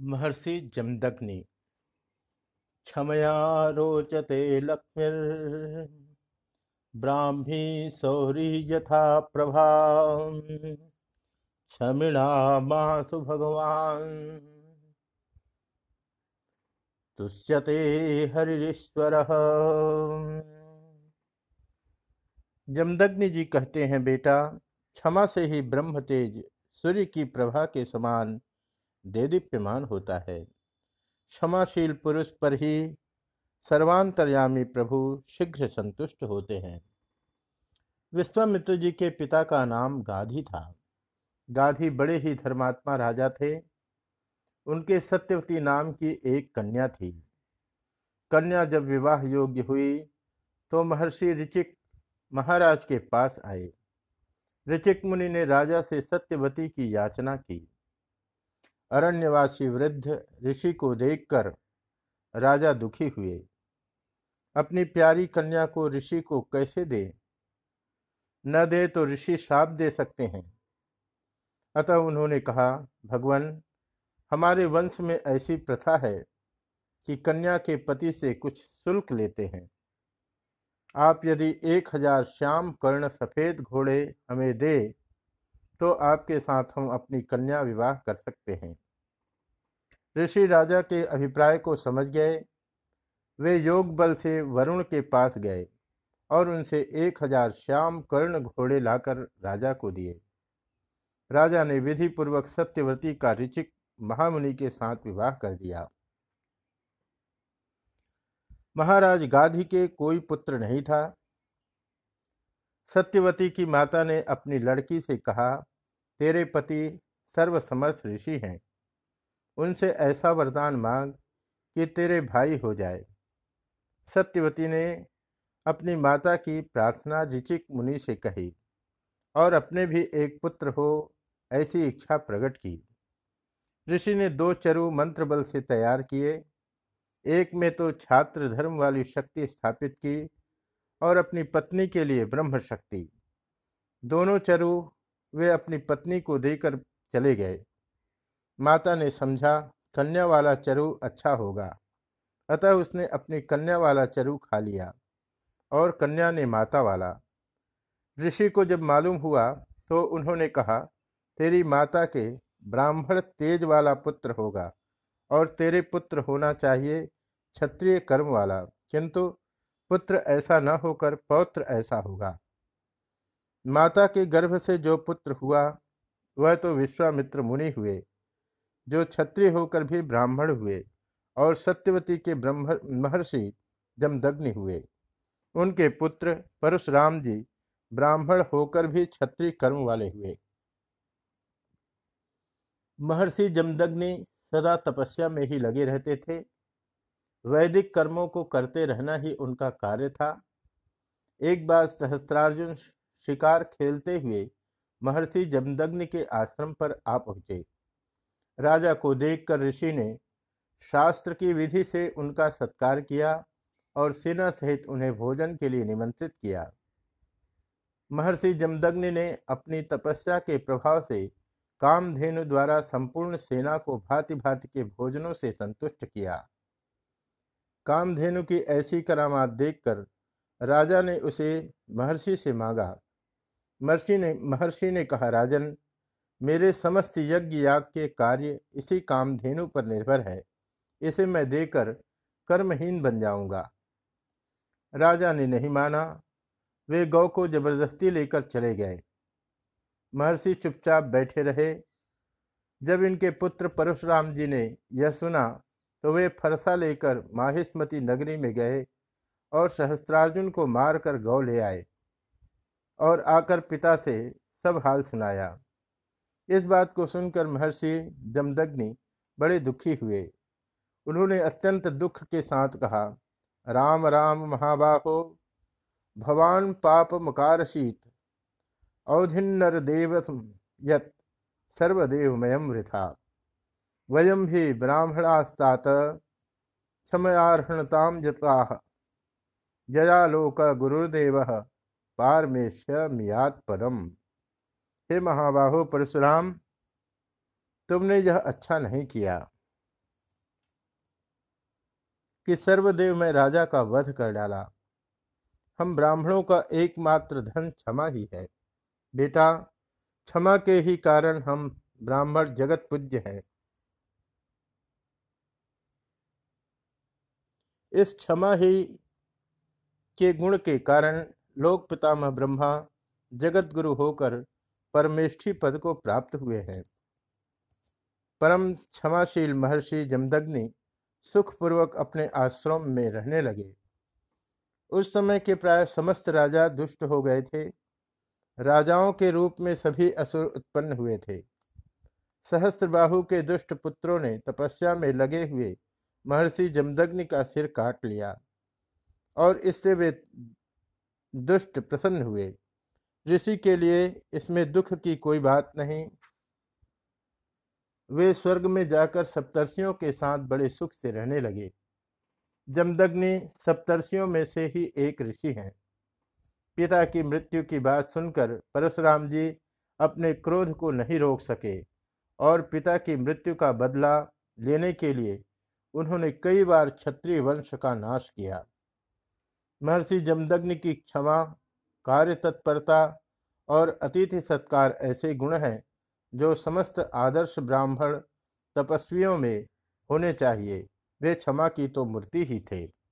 महर्षि जमदग्नि। क्षमया रोचते लक्ष्मीर्ब्राह्मी सौरी यथा प्रभा क्षमिणा मासु भगवान। तुष्यते हरिश्वर जमदग्नि जी कहते हैं, बेटा, क्षमा से ही ब्रह्म तेज सूर्य की प्रभा के समान देदीप्यमान होता है। क्षमाशील पुरुष पर ही सर्वांतर्यामी प्रभु शीघ्र संतुष्ट होते हैं। विश्वामित्र जी के पिता का नाम गाधी था। गाधी बड़े ही धर्मात्मा राजा थे। उनके सत्यवती नाम की एक कन्या थी। कन्या जब विवाह योग्य हुई तो महर्षि ऋचिक महाराज के पास आए। ऋचिक मुनि ने राजा से सत्यवती की याचना की। अरण्यवासी वृद्ध ऋषि को देखकर राजा दुखी हुए। अपनी प्यारी कन्या को ऋषि को कैसे दे? न दे तो ऋषि श्राप दे सकते हैं। अतः उन्होंने कहा, भगवान, हमारे वंश में ऐसी प्रथा है कि कन्या के पति से कुछ शुल्क लेते हैं। आप यदि एक हज़ार श्याम कर्ण सफ़ेद घोड़े हमें दे तो आपके साथ हम अपनी कन्या विवाह कर सकते हैं। ऋषि राजा के अभिप्राय को समझ गए। वे योग बल से वरुण के पास गए और उनसे एक हज़ार श्याम कर्ण घोड़े लाकर राजा को दिए। राजा ने विधि पूर्वक सत्यवती का ऋचिक महामुनि के साथ विवाह कर दिया। महाराज गाधी के कोई पुत्र नहीं था। सत्यवती की माता ने अपनी लड़की से कहा, तेरे पति सर्वसमर्थ ऋषि हैं। उनसे ऐसा वरदान मांग कि तेरे भाई हो जाए। सत्यवती ने अपनी माता की प्रार्थना ऋचिक मुनि से कही और अपने भी एक पुत्र हो ऐसी इच्छा प्रकट की। ऋषि ने दो चरु मंत्र बल से तैयार किए। एक में तो छात्र धर्म वाली शक्ति स्थापित की और अपनी पत्नी के लिए ब्रह्म शक्ति दोनों चरु वे अपनी पत्नी को देकर चले गए। माता ने समझा, कन्या वाला चरु अच्छा होगा। अतः उसने अपनी कन्या वाला चरु खा लिया और कन्या ने माता वाला। ऋषि को जब मालूम हुआ तो उन्होंने कहा, तेरी माता के ब्राह्मण तेज वाला पुत्र होगा और तेरे पुत्र होना चाहिए क्षत्रिय कर्म वाला, किंतु पुत्र ऐसा न होकर पौत्र ऐसा होगा। माता के गर्भ से जो पुत्र हुआ, वह तो विश्वामित्र मुनि हुए, जो क्षत्रिय होकर भी ब्राह्मण हुए और सत्यवती के ब्रह्म, महर्षि जमदग्नि हुए। उनके पुत्र परशुराम जी ब्राह्मण होकर भी क्षत्रिय कर्म वाले हुए। महर्षि जमदग्नि सदा तपस्या में ही लगे रहते थे। वैदिक कर्मों को करते रहना ही उनका कार्य था। एक बार सहस्त्रार्जुन शिकार खेलते हुए महर्षि जमदग्नि के आश्रम पर आ पहुँचे। राजा को देखकर ऋषि ने शास्त्र की विधि से उनका सत्कार किया और सेना सहित उन्हें भोजन के लिए निमंत्रित किया। महर्षि जमदग्नि ने अपनी तपस्या के प्रभाव से कामधेनु द्वारा संपूर्ण सेना को भांति भांति के भोजनों से संतुष्ट किया। कामधेनु की ऐसी करामात देखकर राजा ने उसे महर्षि से मांगा। महर्षि ने महर्षि ने कहा, राजन, मेरे समस्त यज्ञ याग के कार्य इसी कामधेनु पर निर्भर है। इसे मैं देकर कर्महीन बन जाऊँगा। राजा ने नहीं माना। वे गौ को ज़बरदस्ती लेकर चले गए। महर्षि चुपचाप बैठे रहे। जब इनके पुत्र परशुराम जी ने यह सुना तो वे फरसा लेकर माहिस्मती नगरी में गए और सहस्त्रार्जुन को मारकर गौ ले आए और आकर पिता से सब हाल सुनाया। इस बात को सुनकर महर्षि जमदग्नि बड़े दुखी हुए। उन्होंने अत्यंत दुख के साथ कहा, राम राम, महाबाहो, भवान पाप मकारशीत। अवधिन्नर देव यत सर्वदेवमयम वृथा। वयम भी ब्राह्मणास्तात समयार्हणताम जता। जयालोक गुरुदेव पारमेश्य मियात पदम। हे महाबाहो परशुराम, तुमने यह अच्छा नहीं किया कि सर्वदेव में राजा का वध कर डाला। हम ब्राह्मणों का एकमात्र धन क्षमा ही है। बेटा, क्षमा के ही कारण हम ब्राह्मण जगत पूज्य है। इस क्षमा ही के गुण के कारण लोक पितामह ब्रह्मा जगत गुरु होकर परमेष्ठी पद को प्राप्त हुए हैं। परम क्षमाशील महर्षि जमदग्नि सुखपूर्वक अपने आश्रम में रहने लगे। उस समय के प्राय समस्त राजा दुष्ट हो गए थे। राजाओं के रूप में सभी असुर उत्पन्न हुए थे। सहस्त्रबाहु के दुष्ट पुत्रों ने तपस्या में लगे हुए महर्षि जमदग्नि का सिर काट लिया और इससे वे दुष्ट प्रसन्न हुए। ऋषि के लिए इसमें दुख की कोई बात नहीं। वे स्वर्ग में जाकर सप्तर्षियों के साथ बड़े सुख से रहने लगे। जमदग्नि सप्तर्षियों में से ही एक ऋषि हैं। पिता की मृत्यु की बात सुनकर परशुराम जी अपने क्रोध को नहीं रोक सके और पिता की मृत्यु का बदला लेने के लिए उन्होंने कई बार क्षत्रिय वंश का नाश किया। महर्षि जमदग्नि की क्षमा, कार्य तत्परता और अतिथि सत्कार ऐसे गुण हैं जो समस्त आदर्श ब्राह्मण तपस्वियों में होने चाहिए। वे क्षमा की तो मूर्ति ही थे।